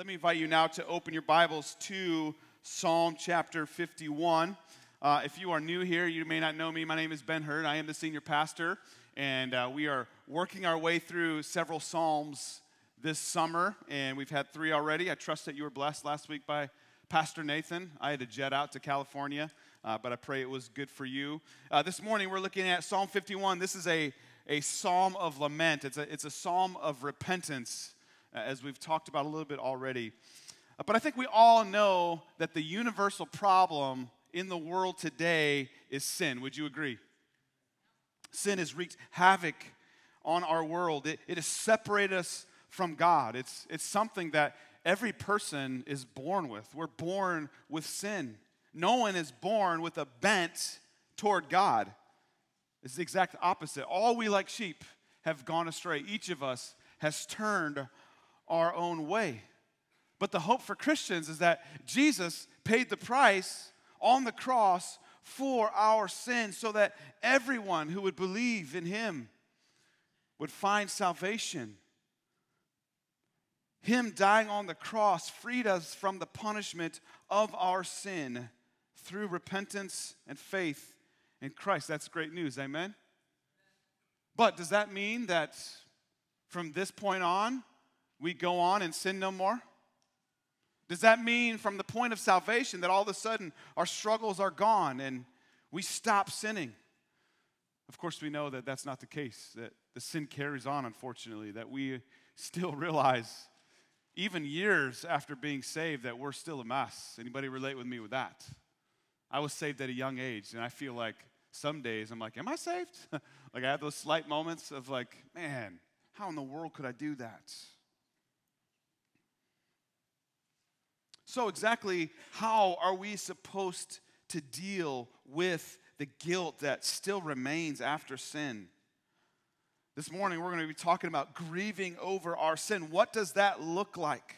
Let me invite you now to open your Bibles to Psalm chapter 51. Uh, if you are new here, you may not know me. My name is Ben Hurd. I am the senior pastor, and uh, we are working our way through several Psalms this summer, and we've had three already. I trust that you were blessed last week by Pastor Nathan. I had to jet out to California, uh, but I pray it was good for you. Uh, this morning, we're looking at Psalm 51. This is a, a psalm of lament, it's a, it's a psalm of repentance, as we've talked about a little bit already. Uh, but I think we all know that the universal problem in the world today is sin. Would you agree? Sin has wreaked havoc on our world. It, it has separated us from God. It's, it's something that every person is born with. We're born with sin. No one is born with a bent toward God. It's the exact opposite. All we, like sheep, have gone astray. Each of us has turned our own way. But the hope for Christians is that Jesus paid the price on the cross for our sins so that everyone who would believe in him would find salvation. Him dying on the cross freed us from the punishment of our sin through repentance and faith in Christ. That's great news, amen? But does that mean that from this point on, we go on and sin no more? Does that mean from the point of salvation that all of a sudden our struggles are gone and we stop sinning? Of course, we know that that's not the case, that the sin carries on, unfortunately, that we still realize even years after being saved that we're still a mess. Anybody relate with me with that? I was saved at a young age, and I feel like some days I'm like, Am I saved? like I have those slight moments of like, Man, how in the world could I do that? So, exactly how are we supposed to deal with the guilt that still remains after sin? This morning, we're going to be talking about grieving over our sin. What does that look like?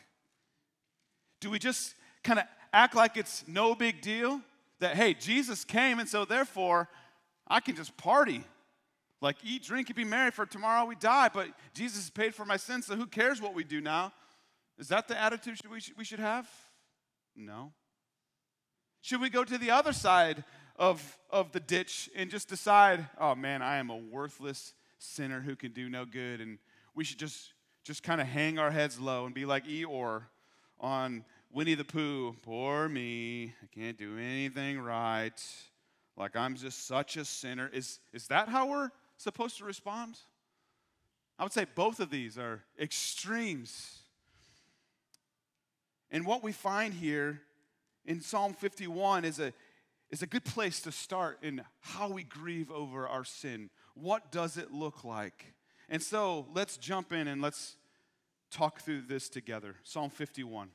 Do we just kind of act like it's no big deal? That, hey, Jesus came, and so therefore I can just party. Like eat, drink, and be merry, for tomorrow we die. But Jesus paid for my sins, so who cares what we do now? Is that the attitude we should, we should have? No. Should we go to the other side of, of the ditch and just decide, oh man, I am a worthless sinner who can do no good, and we should just, just kind of hang our heads low and be like Eeyore on Winnie the Pooh, poor me, I can't do anything right, like I'm just such a sinner. Is, is that how we're supposed to respond? I would say both of these are extremes. And what we find here in Psalm 51 is a, is a good place to start in how we grieve over our sin. What does it look like? And so let's jump in and let's talk through this together. Psalm 51.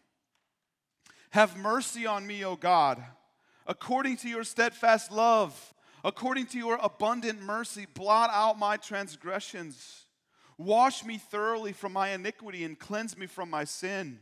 Have mercy on me, O God, according to your steadfast love, according to your abundant mercy, blot out my transgressions. Wash me thoroughly from my iniquity and cleanse me from my sin.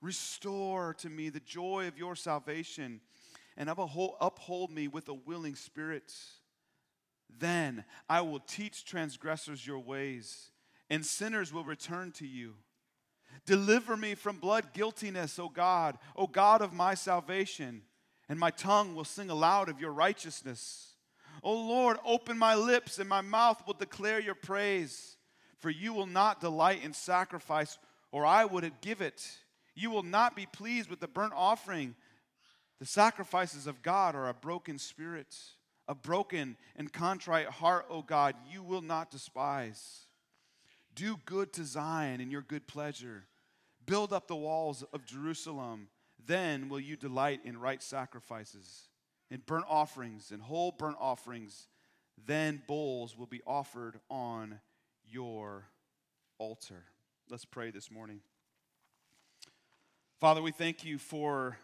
Restore to me the joy of your salvation and uphold me with a willing spirit. Then I will teach transgressors your ways, and sinners will return to you. Deliver me from blood guiltiness, O God, O God of my salvation, and my tongue will sing aloud of your righteousness. O Lord, open my lips, and my mouth will declare your praise. For you will not delight in sacrifice, or I would give it. You will not be pleased with the burnt offering. The sacrifices of God are a broken spirit, a broken and contrite heart, O God, you will not despise. Do good to Zion in your good pleasure. Build up the walls of Jerusalem. Then will you delight in right sacrifices, in burnt offerings, and whole burnt offerings. Then bowls will be offered on your altar. Let's pray this morning. Father, we thank you for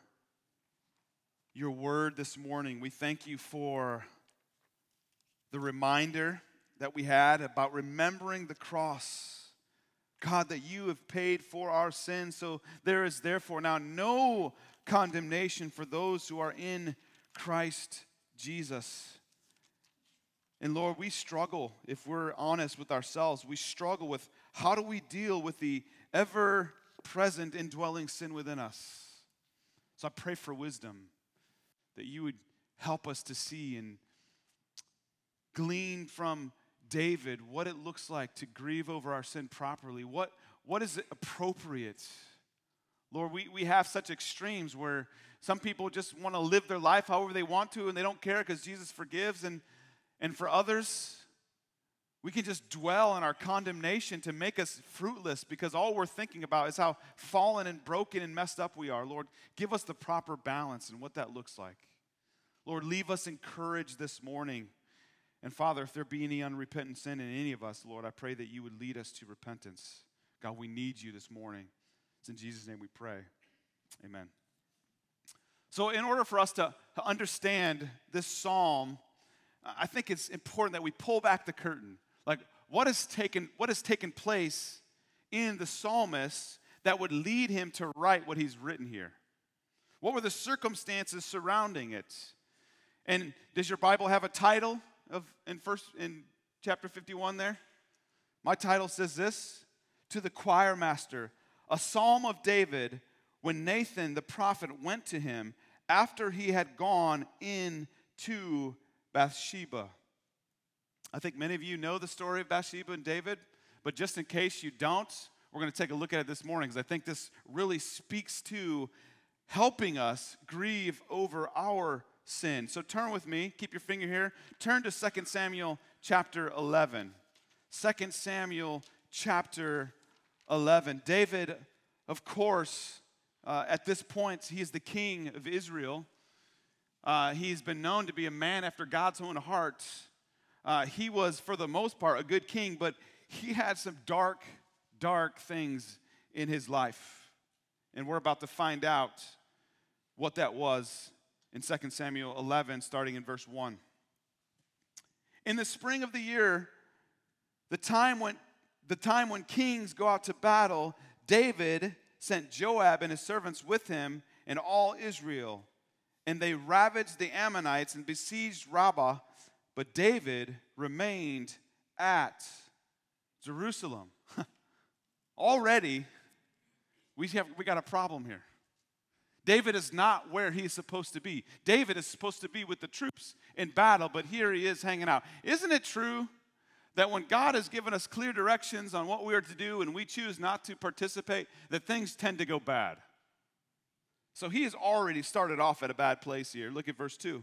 your word this morning. We thank you for the reminder that we had about remembering the cross. God, that you have paid for our sins. So there is therefore now no condemnation for those who are in Christ Jesus. And Lord, we struggle, if we're honest with ourselves, we struggle with how do we deal with the ever present indwelling sin within us. So I pray for wisdom that you would help us to see and glean from David what it looks like to grieve over our sin properly. What, what is appropriate? Lord, we, we have such extremes where some people just want to live their life however they want to and they don't care because Jesus forgives. And, and for others, we can just dwell on our condemnation to make us fruitless because all we're thinking about is how fallen and broken and messed up we are. Lord, give us the proper balance and what that looks like. Lord, leave us encouraged this morning. And Father, if there be any unrepentant sin in any of us, Lord, I pray that you would lead us to repentance. God, we need you this morning. It's in Jesus' name we pray. Amen. So, in order for us to, understand this psalm, I think it's important that we pull back the curtain like, what has taken, what has taken place in the psalmist that would lead him to write what he's written here? What were the circumstances surrounding it? And does your Bible have a title of in first in chapter 51 there? My title says this to the choir master, a psalm of David when Nathan the prophet went to him after he had gone in to Bathsheba. I think many of you know the story of Bathsheba and David, but just in case you don't, we're going to take a look at it this morning because I think this really speaks to helping us grieve over our sin. So turn with me, keep your finger here. Turn to 2 Samuel chapter 11. 2 Samuel chapter 11. David, of course, uh, at this point, he is the king of Israel. Uh, he's been known to be a man after God's own heart. Uh, he was, for the most part, a good king, but he had some dark, dark things in his life. And we're about to find out what that was in 2 Samuel 11, starting in verse 1. In the spring of the year, the time when, the time when kings go out to battle, David sent Joab and his servants with him and all Israel. And they ravaged the Ammonites and besieged Rabbah but David remained at Jerusalem. Already, we, have, we got a problem here. David is not where he's supposed to be. David is supposed to be with the troops in battle, but here he is hanging out. Isn't it true that when God has given us clear directions on what we are to do and we choose not to participate, that things tend to go bad? So he has already started off at a bad place here. Look at verse 2.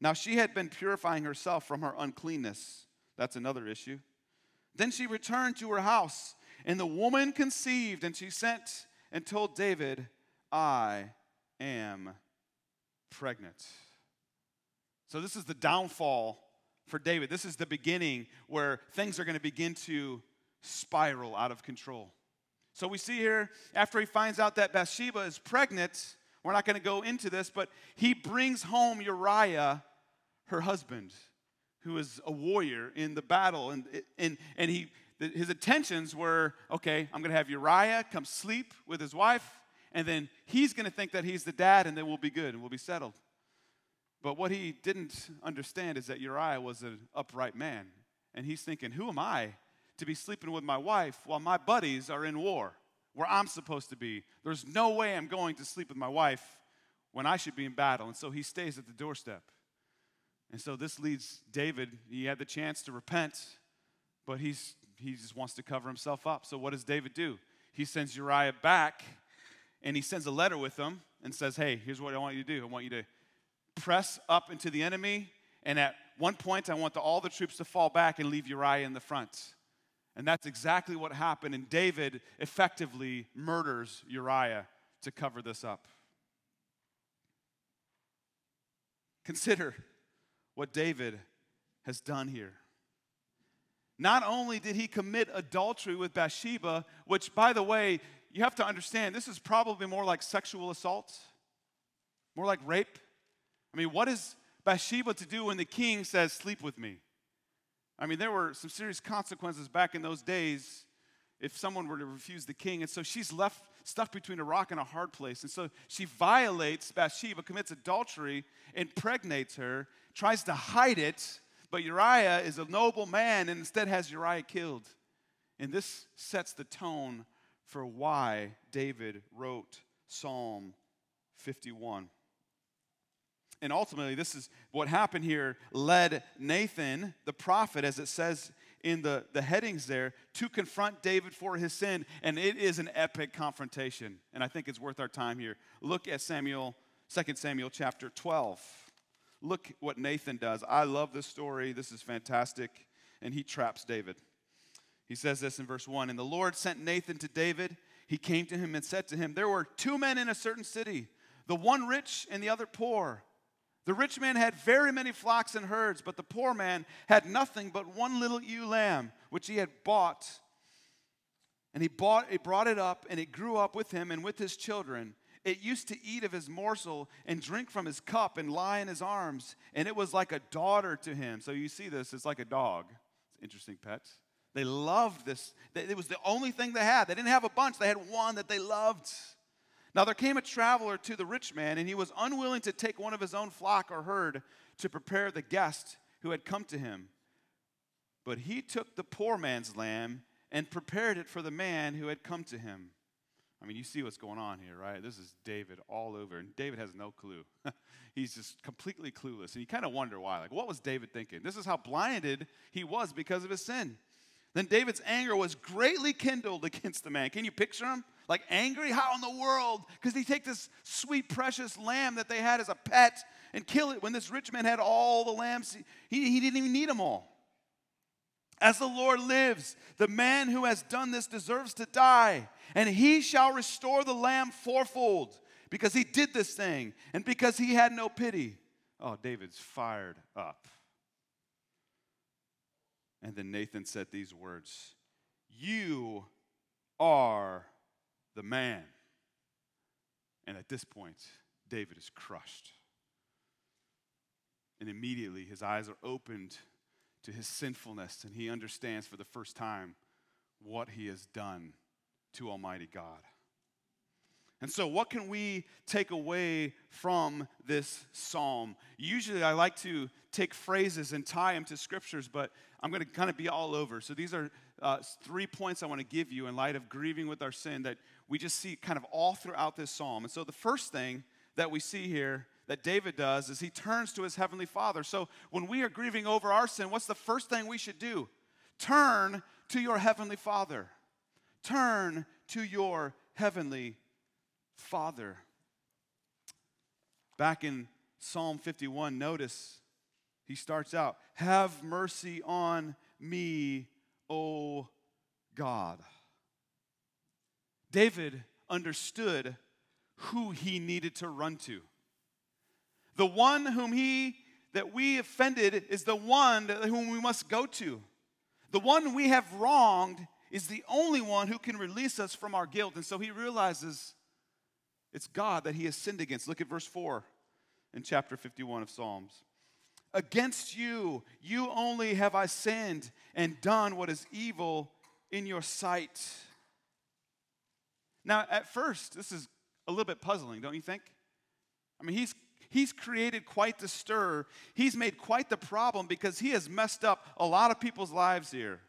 Now she had been purifying herself from her uncleanness. That's another issue. Then she returned to her house, and the woman conceived, and she sent and told David, I am pregnant. So, this is the downfall for David. This is the beginning where things are going to begin to spiral out of control. So, we see here, after he finds out that Bathsheba is pregnant, we're not going to go into this, but he brings home Uriah her husband, who is a warrior in the battle. And, and, and he, his intentions were okay, I'm going to have Uriah come sleep with his wife, and then he's going to think that he's the dad, and then we'll be good and we'll be settled. But what he didn't understand is that Uriah was an upright man. And he's thinking, who am I to be sleeping with my wife while my buddies are in war, where I'm supposed to be? There's no way I'm going to sleep with my wife when I should be in battle. And so he stays at the doorstep. And so this leads David, he had the chance to repent, but he's, he just wants to cover himself up. So what does David do? He sends Uriah back and he sends a letter with him and says, Hey, here's what I want you to do. I want you to press up into the enemy, and at one point, I want the, all the troops to fall back and leave Uriah in the front. And that's exactly what happened, and David effectively murders Uriah to cover this up. Consider what David has done here. Not only did he commit adultery with Bathsheba, which, by the way, you have to understand, this is probably more like sexual assault, more like rape. I mean, what is Bathsheba to do when the king says, Sleep with me? I mean, there were some serious consequences back in those days if someone were to refuse the king. And so she's left stuck between a rock and a hard place. And so she violates Bathsheba, commits adultery, impregnates her, tries to hide it. But Uriah is a noble man and instead has Uriah killed. And this sets the tone for why David wrote Psalm 51. And ultimately, this is what happened here led Nathan, the prophet, as it says in the, the headings there, to confront David for his sin. And it is an epic confrontation. And I think it's worth our time here. Look at Samuel, 2 Samuel chapter 12. Look what Nathan does. I love this story. This is fantastic. And he traps David. He says this in verse 1 And the Lord sent Nathan to David. He came to him and said to him, There were two men in a certain city, the one rich and the other poor. The rich man had very many flocks and herds, but the poor man had nothing but one little ewe lamb, which he had bought. And he, bought, he brought it up, and it grew up with him and with his children. It used to eat of his morsel and drink from his cup and lie in his arms, and it was like a daughter to him. So you see this, it's like a dog. It's interesting pets. They loved this. It was the only thing they had. They didn't have a bunch, they had one that they loved. Now there came a traveler to the rich man, and he was unwilling to take one of his own flock or herd to prepare the guest who had come to him. But he took the poor man's lamb and prepared it for the man who had come to him. I mean, you see what's going on here, right? This is David all over, and David has no clue. He's just completely clueless. And you kind of wonder why. Like, what was David thinking? This is how blinded he was because of his sin. Then David's anger was greatly kindled against the man. Can you picture him? Like angry? How in the world? Because he take this sweet, precious lamb that they had as a pet and kill it when this rich man had all the lambs. He, he didn't even need them all. As the Lord lives, the man who has done this deserves to die, and he shall restore the lamb fourfold because he did this thing and because he had no pity. Oh, David's fired up. And then Nathan said these words You are the man. And at this point, David is crushed. And immediately his eyes are opened to his sinfulness, and he understands for the first time what he has done to Almighty God. And so, what can we take away from this psalm? Usually, I like to take phrases and tie them to scriptures, but I'm going to kind of be all over. So, these are uh, three points I want to give you in light of grieving with our sin that we just see kind of all throughout this psalm. And so, the first thing that we see here that David does is he turns to his heavenly Father. So, when we are grieving over our sin, what's the first thing we should do? Turn to your heavenly Father. Turn to your heavenly Father. Back in Psalm 51, notice he starts out Have mercy on me, O God. David understood who he needed to run to. The one whom he that we offended is the one whom we must go to. The one we have wronged is the only one who can release us from our guilt. And so he realizes it's God that he has sinned against. Look at verse 4 in chapter 51 of Psalms. Against you, you only have I sinned and done what is evil in your sight. Now, at first, this is a little bit puzzling, don't you think? I mean, he's, he's created quite the stir. He's made quite the problem because he has messed up a lot of people's lives here.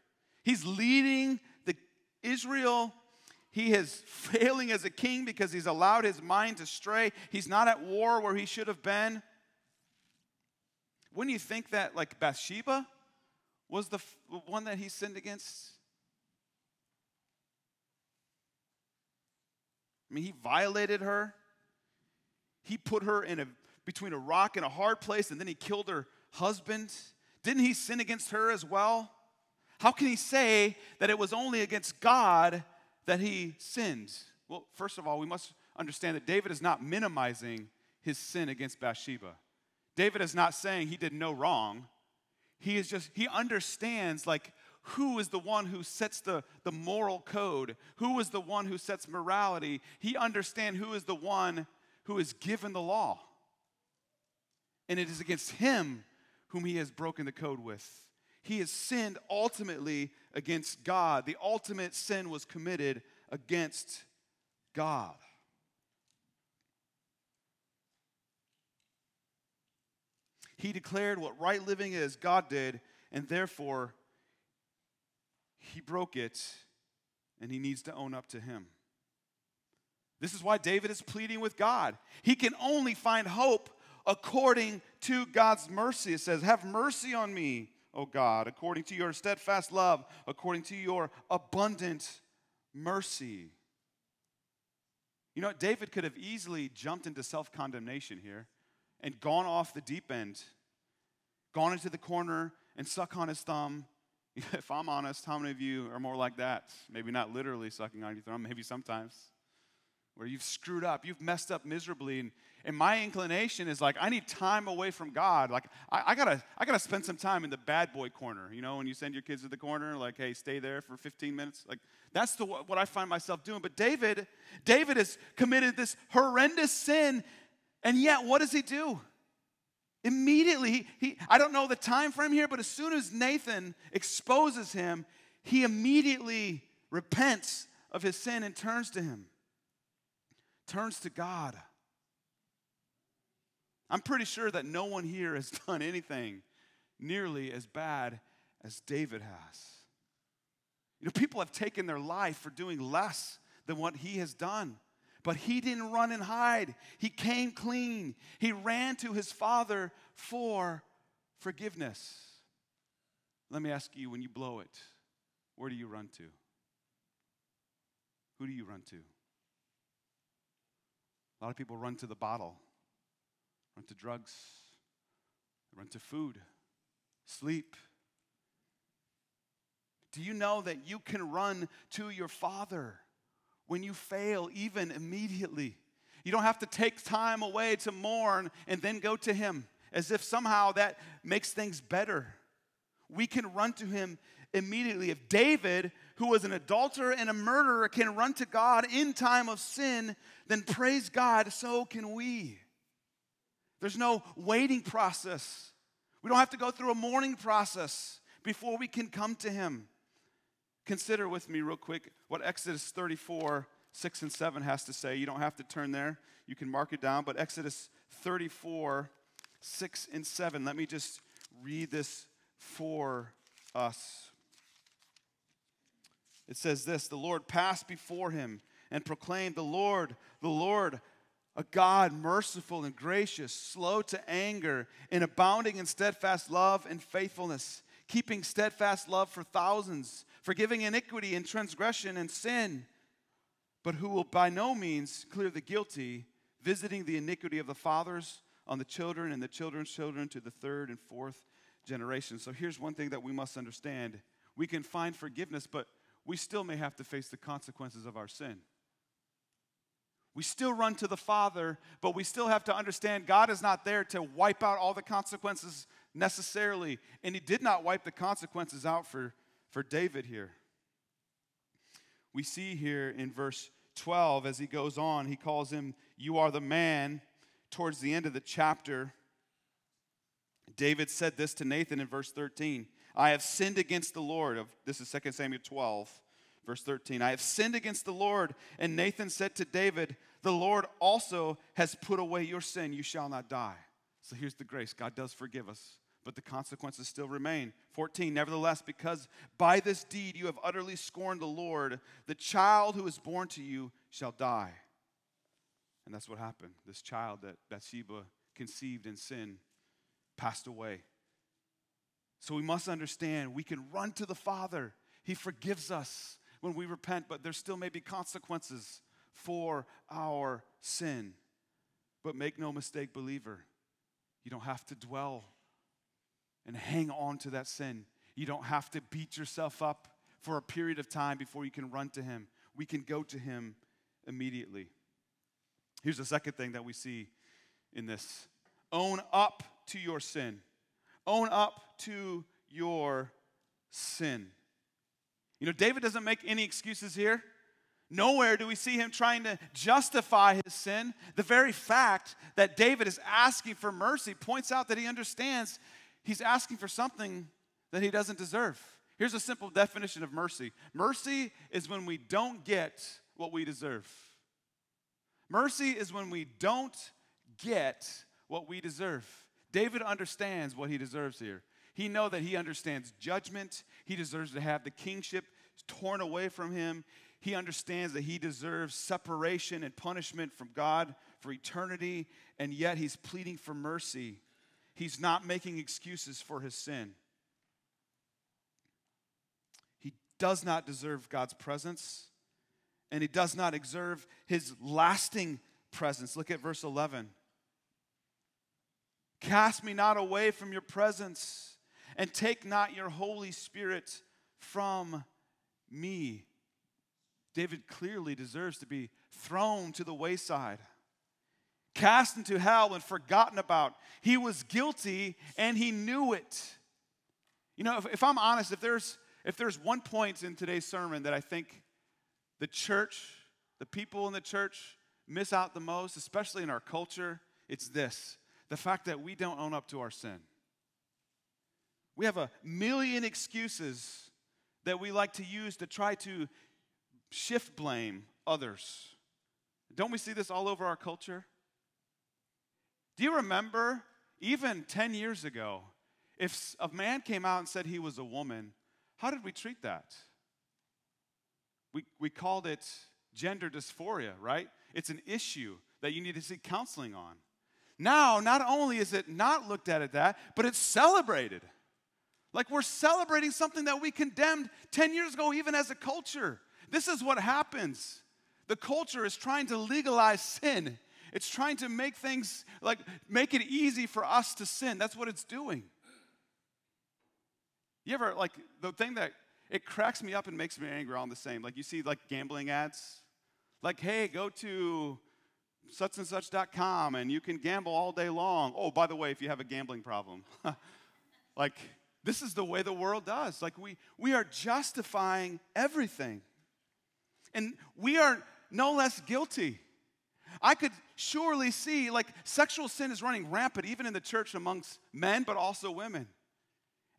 He's leading the Israel. He is failing as a king because he's allowed his mind to stray. He's not at war where he should have been. Wouldn't you think that, like Bathsheba was the one that he sinned against? I mean, he violated her. He put her in a between a rock and a hard place, and then he killed her husband. Didn't he sin against her as well? How can he say that it was only against God that he sinned? Well, first of all, we must understand that David is not minimizing his sin against Bathsheba. David is not saying he did no wrong. He is just, he understands like who is the one who sets the, the moral code, who is the one who sets morality. He understands who is the one who is given the law. And it is against him whom he has broken the code with. He has sinned ultimately against God. The ultimate sin was committed against God. He declared what right living is, God did, and therefore he broke it and he needs to own up to him. This is why David is pleading with God. He can only find hope according to God's mercy. It says, Have mercy on me, O God, according to your steadfast love, according to your abundant mercy. You know, David could have easily jumped into self condemnation here and gone off the deep end, gone into the corner and suck on his thumb. If I'm honest, how many of you are more like that? Maybe not literally sucking on your thumb, maybe sometimes. Where you've screwed up, you've messed up miserably, and, and my inclination is like, I need time away from God. Like, I, I, gotta, I gotta spend some time in the bad boy corner. You know, when you send your kids to the corner, like, hey, stay there for 15 minutes. Like, that's the, what I find myself doing. But David, David has committed this horrendous sin, and yet what does he do? Immediately, he, he, I don't know the time frame here, but as soon as Nathan exposes him, he immediately repents of his sin and turns to him, turns to God. I'm pretty sure that no one here has done anything nearly as bad as David has. You know, people have taken their life for doing less than what he has done. But he didn't run and hide. He came clean. He ran to his father for forgiveness. Let me ask you when you blow it, where do you run to? Who do you run to? A lot of people run to the bottle, run to drugs, run to food, sleep. Do you know that you can run to your father? when you fail, even immediately. You don't have to take time away to mourn and then go to Him as if somehow that makes things better. We can run to Him immediately. If David, who was an adulterer and a murderer, can run to God in time of sin, then praise God, so can we. There's no waiting process. We don't have to go through a mourning process before we can come to Him. Consider with me, real quick, what Exodus 34, 6 and 7 has to say. You don't have to turn there, you can mark it down. But Exodus 34, 6 and 7, let me just read this for us. It says this The Lord passed before him and proclaimed, The Lord, the Lord, a God merciful and gracious, slow to anger, and abounding in steadfast love and faithfulness, keeping steadfast love for thousands forgiving iniquity and transgression and sin, but who will by no means clear the guilty, visiting the iniquity of the fathers on the children and the children's children to the third and fourth generation. So here's one thing that we must understand we can find forgiveness, but we still may have to face the consequences of our sin. We still run to the Father, but we still have to understand God is not there to wipe out all the consequences necessarily. And He did not wipe the consequences out for for David here. We see here in verse 12, as he goes on, he calls him, You are the man. Towards the end of the chapter, David said this to Nathan in verse 13 I have sinned against the Lord. Of This is 2 Samuel 12, Verse 13 I have sinned against the Lord. And Nathan said to David, The Lord also has put away your sin. You shall not die. So here's the grace God does forgive us, but the consequences still remain. 14 Nevertheless, because by this deed you have utterly scorned the Lord, the child who is born to you shall die. And that's what happened. This child that Bathsheba conceived in sin passed away. So we must understand we can run to the Father. He forgives us when we repent, but there still may be consequences for our sin. But make no mistake, believer, you don't have to dwell and hang on to that sin. You don't have to beat yourself up for a period of time before you can run to Him. We can go to Him immediately. Here's the second thing that we see in this own up to your sin. Own up to your sin. You know, David doesn't make any excuses here. Nowhere do we see him trying to justify his sin. The very fact that David is asking for mercy points out that he understands he's asking for something that he doesn't deserve. Here's a simple definition of mercy mercy is when we don't get what we deserve. Mercy is when we don't get what we deserve. David understands what he deserves here. He know that he understands judgment. He deserves to have the kingship torn away from him. He understands that he deserves separation and punishment from God for eternity, and yet he's pleading for mercy. He's not making excuses for his sin. He does not deserve God's presence, and he does not deserve his lasting presence. Look at verse 11. Cast me not away from your presence, and take not your Holy Spirit from me. David clearly deserves to be thrown to the wayside, cast into hell, and forgotten about. He was guilty and he knew it. You know, if, if I'm honest, if there's if there's one point in today's sermon that I think the church, the people in the church miss out the most, especially in our culture, it's this the fact that we don't own up to our sin. We have a million excuses that we like to use to try to shift blame others. Don't we see this all over our culture? Do you remember, even 10 years ago, if a man came out and said he was a woman, how did we treat that? We, we called it gender dysphoria, right? It's an issue that you need to seek counseling on. Now, not only is it not looked at at that, but it's celebrated. Like we're celebrating something that we condemned 10 years ago, even as a culture. This is what happens. The culture is trying to legalize sin. It's trying to make things like make it easy for us to sin. That's what it's doing. You ever like the thing that it cracks me up and makes me angry all the same. Like you see like gambling ads. Like, hey, go to such and such.com and you can gamble all day long. Oh, by the way, if you have a gambling problem. like this is the way the world does. Like we we are justifying everything. And we are no less guilty. I could surely see like sexual sin is running rampant even in the church amongst men but also women.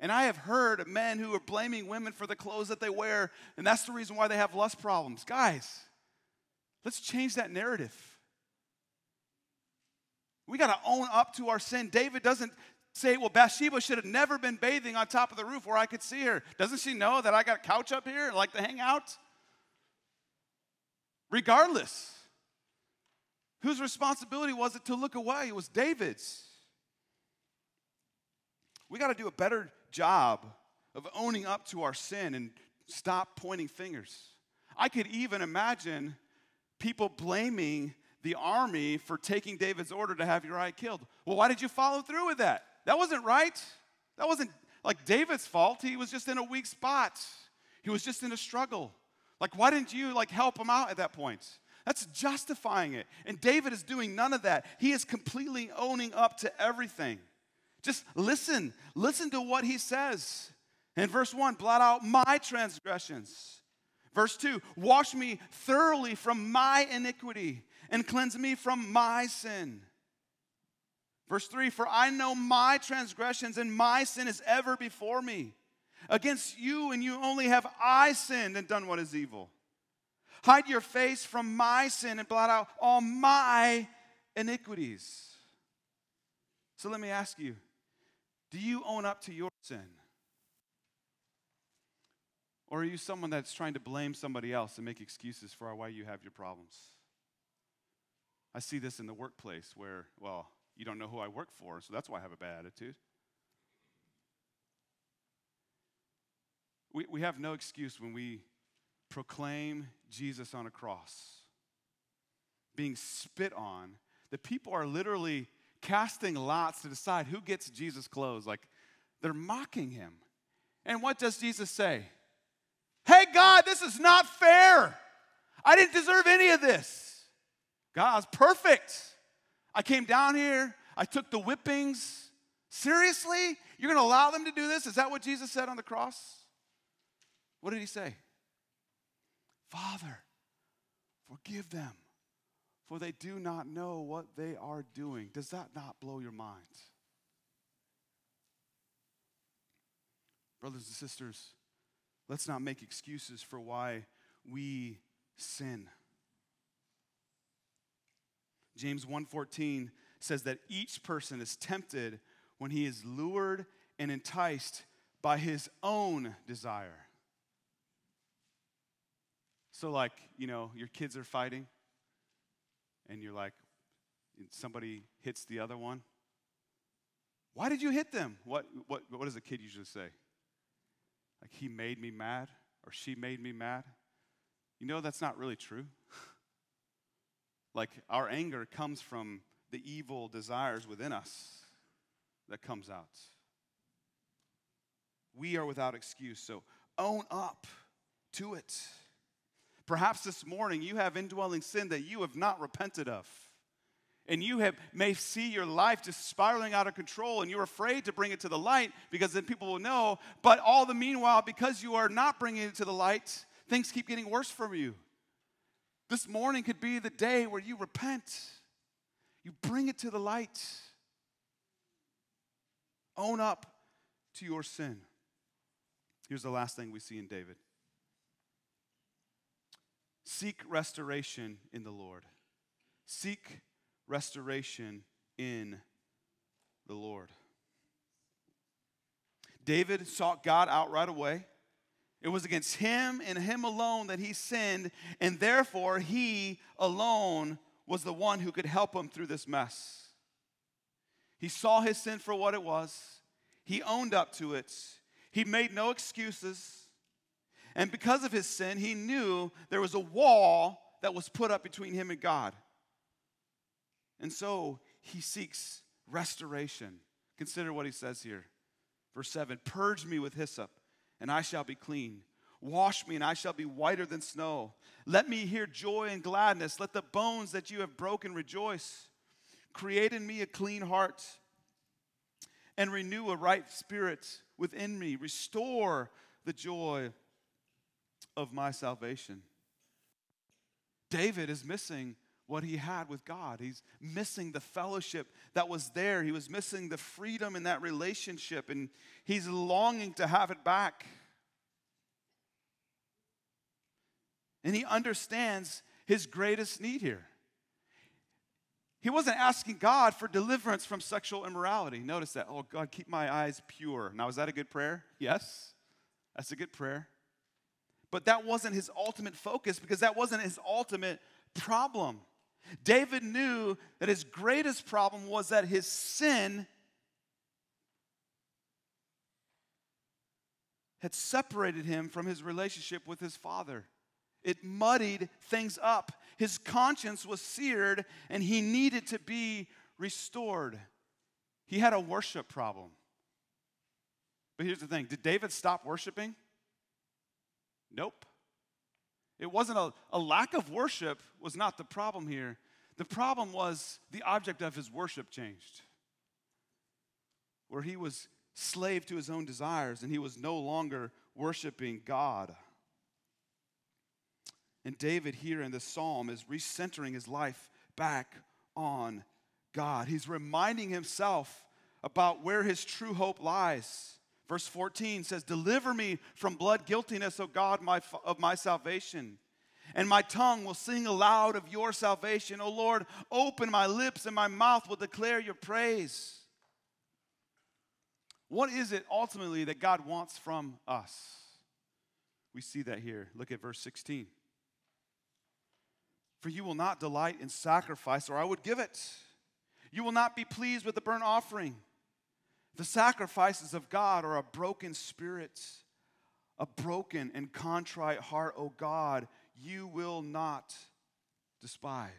And I have heard of men who are blaming women for the clothes that they wear, and that's the reason why they have lust problems. Guys, let's change that narrative. We got to own up to our sin. David doesn't say, well, Bathsheba should have never been bathing on top of the roof where I could see her. Doesn't she know that I got a couch up here and like to hang out? Regardless, whose responsibility was it to look away? It was David's. We got to do a better job of owning up to our sin and stop pointing fingers. I could even imagine people blaming the army for taking David's order to have Uriah killed. Well, why did you follow through with that? That wasn't right. That wasn't like David's fault. He was just in a weak spot. He was just in a struggle. Like, why didn't you like help him out at that point? That's justifying it. And David is doing none of that. He is completely owning up to everything. Just listen. Listen to what he says. In verse 1, blot out my transgressions. Verse 2, wash me thoroughly from my iniquity and cleanse me from my sin. Verse 3 For I know my transgressions, and my sin is ever before me. Against you and you only have I sinned and done what is evil. Hide your face from my sin and blot out all my iniquities. So let me ask you do you own up to your sin? Or are you someone that's trying to blame somebody else and make excuses for why you have your problems? I see this in the workplace where, well, you don't know who I work for, so that's why I have a bad attitude. We, we have no excuse when we proclaim Jesus on a cross, being spit on, that people are literally casting lots to decide who gets Jesus' clothes. Like they're mocking him. And what does Jesus say? Hey, God, this is not fair. I didn't deserve any of this. God's perfect. I came down here, I took the whippings. Seriously? You're going to allow them to do this? Is that what Jesus said on the cross? What did he say? Father, forgive them, for they do not know what they are doing. Does that not blow your mind? Brothers and sisters, let's not make excuses for why we sin. James 1:14 says that each person is tempted when he is lured and enticed by his own desire. So, like, you know, your kids are fighting, and you're like, somebody hits the other one. Why did you hit them? What, what, what does a kid usually say? Like, he made me mad, or she made me mad. You know, that's not really true. like, our anger comes from the evil desires within us that comes out. We are without excuse, so own up to it. Perhaps this morning you have indwelling sin that you have not repented of. And you have, may see your life just spiraling out of control, and you're afraid to bring it to the light because then people will know. But all the meanwhile, because you are not bringing it to the light, things keep getting worse for you. This morning could be the day where you repent, you bring it to the light, own up to your sin. Here's the last thing we see in David Seek restoration in the Lord. Seek restoration in the Lord. David sought God out right away. It was against him and him alone that he sinned, and therefore he alone was the one who could help him through this mess. He saw his sin for what it was, he owned up to it, he made no excuses. And because of his sin, he knew there was a wall that was put up between him and God. And so he seeks restoration. Consider what he says here. Verse 7 Purge me with hyssop, and I shall be clean. Wash me, and I shall be whiter than snow. Let me hear joy and gladness. Let the bones that you have broken rejoice. Create in me a clean heart and renew a right spirit within me. Restore the joy of my salvation. David is missing what he had with God. He's missing the fellowship that was there. He was missing the freedom in that relationship, and he's longing to have it back. And he understands his greatest need here. He wasn't asking God for deliverance from sexual immorality. Notice that. Oh, God, keep my eyes pure. Now, is that a good prayer? Yes, that's a good prayer. But that wasn't his ultimate focus because that wasn't his ultimate problem. David knew that his greatest problem was that his sin had separated him from his relationship with his father. It muddied things up. His conscience was seared and he needed to be restored. He had a worship problem. But here's the thing did David stop worshiping? Nope. It wasn't a, a lack of worship was not the problem here. The problem was the object of his worship changed. Where he was slave to his own desires and he was no longer worshiping God. And David here in this psalm is recentering his life back on God. He's reminding himself about where his true hope lies. Verse 14 says, Deliver me from blood guiltiness, O God my, of my salvation. And my tongue will sing aloud of your salvation. O Lord, open my lips, and my mouth will declare your praise. What is it ultimately that God wants from us? We see that here. Look at verse 16. For you will not delight in sacrifice, or I would give it. You will not be pleased with the burnt offering. The sacrifices of God are a broken spirit, a broken and contrite heart, O God, you will not despise.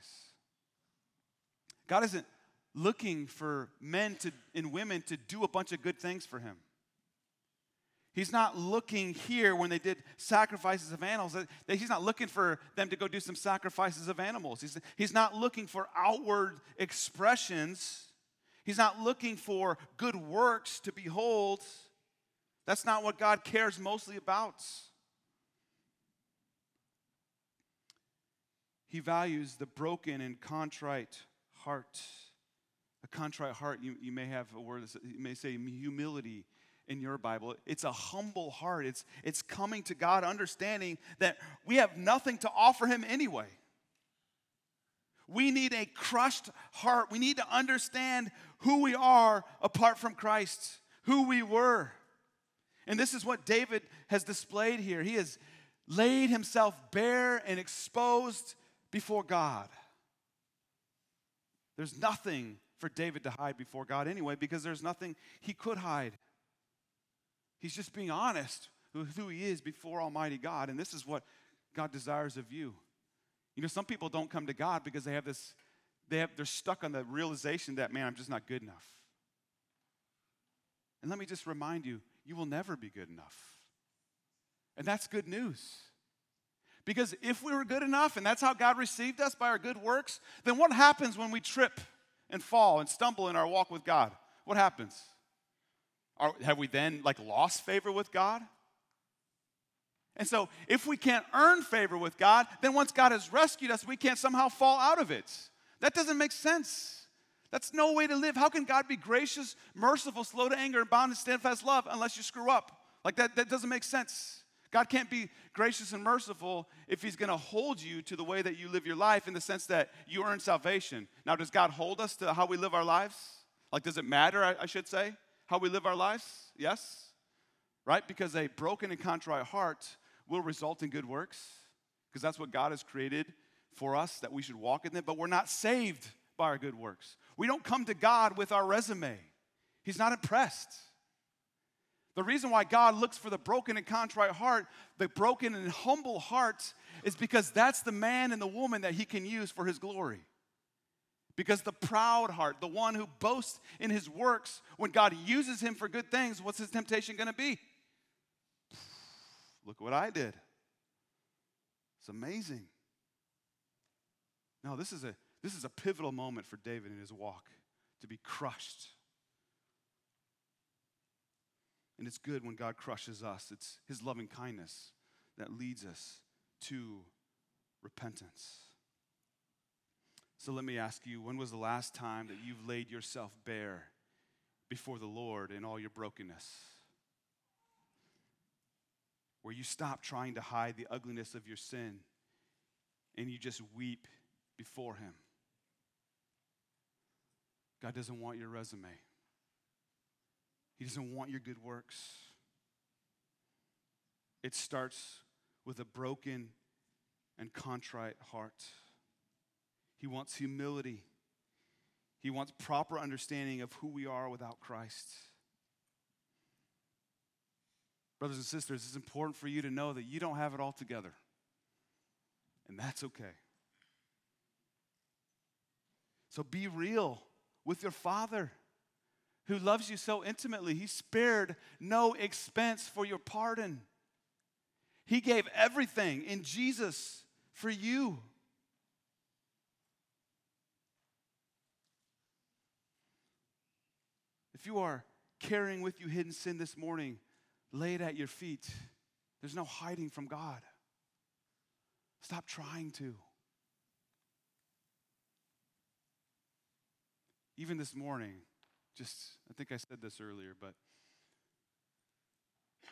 God isn't looking for men to, and women to do a bunch of good things for him. He's not looking here when they did sacrifices of animals. He's not looking for them to go do some sacrifices of animals. He's, he's not looking for outward expressions. He's not looking for good works to behold. That's not what God cares mostly about. He values the broken and contrite heart. A contrite heart, you, you may have a word, you may say humility in your Bible. It's a humble heart. It's, it's coming to God, understanding that we have nothing to offer Him anyway. We need a crushed heart. We need to understand who we are apart from Christ, who we were. And this is what David has displayed here. He has laid himself bare and exposed before God. There's nothing for David to hide before God anyway, because there's nothing he could hide. He's just being honest with who he is before Almighty God. And this is what God desires of you. You know, some people don't come to God because they have this, they have, they're stuck on the realization that, man, I'm just not good enough. And let me just remind you, you will never be good enough. And that's good news. Because if we were good enough and that's how God received us by our good works, then what happens when we trip and fall and stumble in our walk with God? What happens? Are, have we then like lost favor with God? And so, if we can't earn favor with God, then once God has rescued us, we can't somehow fall out of it. That doesn't make sense. That's no way to live. How can God be gracious, merciful, slow to anger, and bound in steadfast love unless you screw up? Like that, that doesn't make sense. God can't be gracious and merciful if He's to hold you to the way that you live your life in the sense that you earn salvation. Now, does God hold us to how we live our lives? Like, does it matter, I, I should say, how we live our lives? Yes? Right? Because a broken and contrite heart will result in good works, because that's what God has created for us, that we should walk in them, but we're not saved by our good works. We don't come to God with our resume, He's not impressed. The reason why God looks for the broken and contrite heart, the broken and humble heart, is because that's the man and the woman that he can use for his glory. Because the proud heart, the one who boasts in his works, when God uses him for good things, what's his temptation going to be? Look what I did. It's amazing. No, this is a this is a pivotal moment for David in his walk to be crushed and it's good when God crushes us. It's His loving kindness that leads us to repentance. So let me ask you when was the last time that you've laid yourself bare before the Lord in all your brokenness? Where you stop trying to hide the ugliness of your sin and you just weep before Him. God doesn't want your resume. He doesn't want your good works. It starts with a broken and contrite heart. He wants humility. He wants proper understanding of who we are without Christ. Brothers and sisters, it's important for you to know that you don't have it all together. And that's okay. So be real with your Father who loves you so intimately. He spared no expense for your pardon. He gave everything in Jesus for you. If you are carrying with you hidden sin this morning, lay it at your feet. There's no hiding from God. Stop trying to. Even this morning, just, I think I said this earlier, but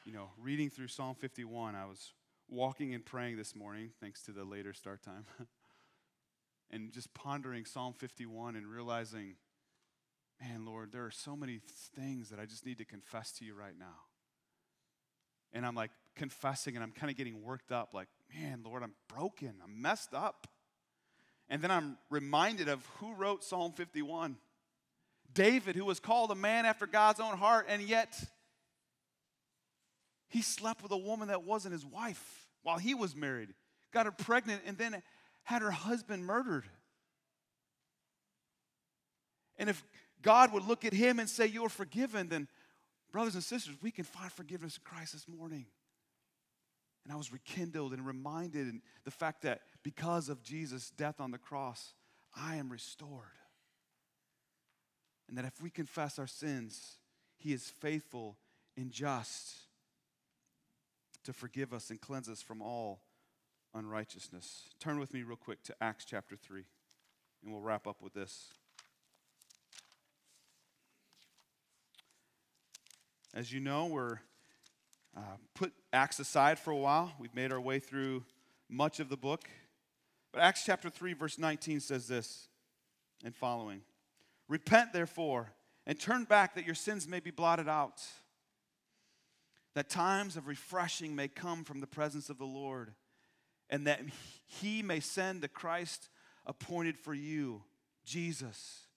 you know, reading through Psalm 51, I was walking and praying this morning, thanks to the later start time, and just pondering Psalm 51 and realizing, man, Lord, there are so many things that I just need to confess to you right now. And I'm like confessing and I'm kind of getting worked up, like, man, Lord, I'm broken, I'm messed up. And then I'm reminded of who wrote Psalm 51 David, who was called a man after God's own heart, and yet he slept with a woman that wasn't his wife while he was married, got her pregnant, and then had her husband murdered. And if God would look at him and say, You're forgiven, then, brothers and sisters, we can find forgiveness in Christ this morning. And I was rekindled and reminded in the fact that because of Jesus' death on the cross, I am restored. And that if we confess our sins, He is faithful and just to forgive us and cleanse us from all unrighteousness. Turn with me, real quick, to Acts chapter 3, and we'll wrap up with this. As you know, we're uh, put Acts aside for a while. We've made our way through much of the book. But Acts chapter 3, verse 19 says this and following Repent, therefore, and turn back that your sins may be blotted out that times of refreshing may come from the presence of the Lord, and that he may send the Christ appointed for you, Jesus,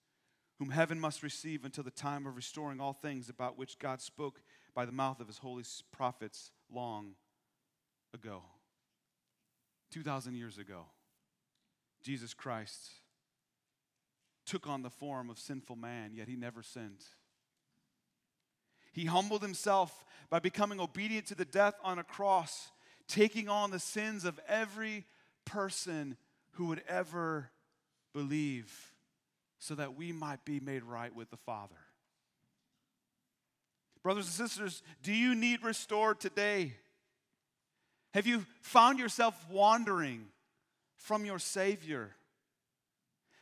whom heaven must receive until the time of restoring all things about which God spoke by the mouth of his holy prophets long ago. 2,000 years ago, Jesus Christ took on the form of sinful man, yet he never sinned. He humbled himself by becoming obedient to the death on a cross, taking on the sins of every person who would ever believe, so that we might be made right with the Father. Brothers and sisters, do you need restored today? Have you found yourself wandering from your Savior?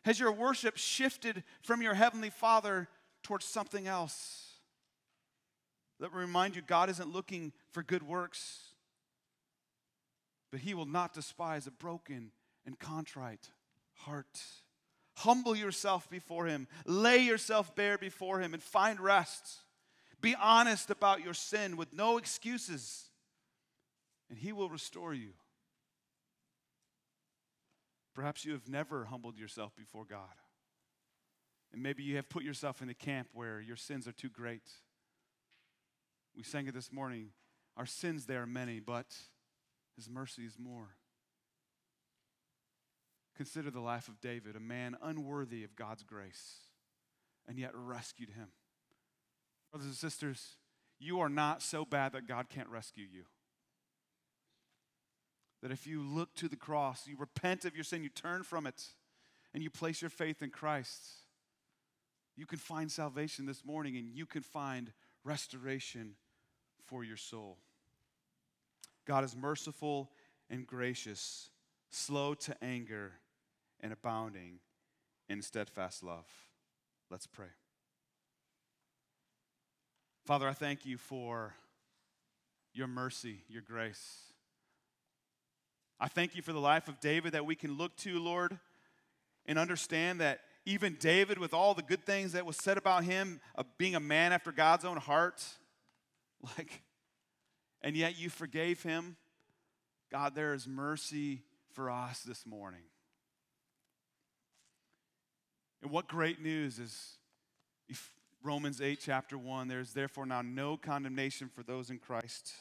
Has your worship shifted from your Heavenly Father towards something else? Let me remind you God isn't looking for good works, but He will not despise a broken and contrite heart. Humble yourself before Him, lay yourself bare before Him, and find rest. Be honest about your sin with no excuses, and He will restore you. Perhaps you have never humbled yourself before God. And maybe you have put yourself in the camp where your sins are too great. We sang it this morning. Our sins, they are many, but his mercy is more. Consider the life of David, a man unworthy of God's grace, and yet rescued him. Brothers and sisters, you are not so bad that God can't rescue you. That if you look to the cross, you repent of your sin, you turn from it, and you place your faith in Christ, you can find salvation this morning and you can find restoration for your soul. God is merciful and gracious, slow to anger, and abounding in steadfast love. Let's pray. Father, I thank you for your mercy, your grace. I thank you for the life of David that we can look to, Lord, and understand that even David, with all the good things that was said about him, of being a man after God's own heart, like, and yet you forgave him. God, there is mercy for us this morning. And what great news is Romans 8, chapter 1 there's therefore now no condemnation for those in Christ.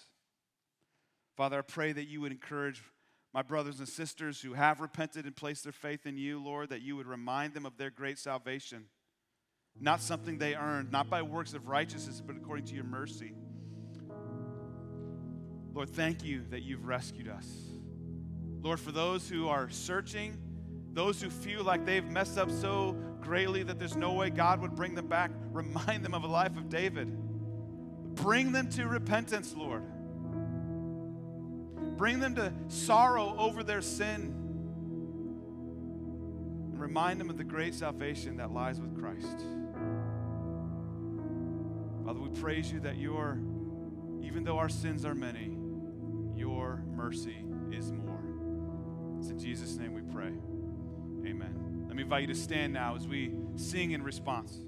Father, I pray that you would encourage my brothers and sisters who have repented and placed their faith in you, Lord, that you would remind them of their great salvation. Not something they earned, not by works of righteousness, but according to your mercy. Lord, thank you that you've rescued us. Lord, for those who are searching, those who feel like they've messed up so greatly that there's no way God would bring them back, remind them of a life of David. Bring them to repentance, Lord. Bring them to sorrow over their sin. And remind them of the great salvation that lies with Christ. Father, we praise you that you're even though our sins are many, your mercy is more. It's in Jesus' name we pray. Amen. Let me invite you to stand now as we sing in response.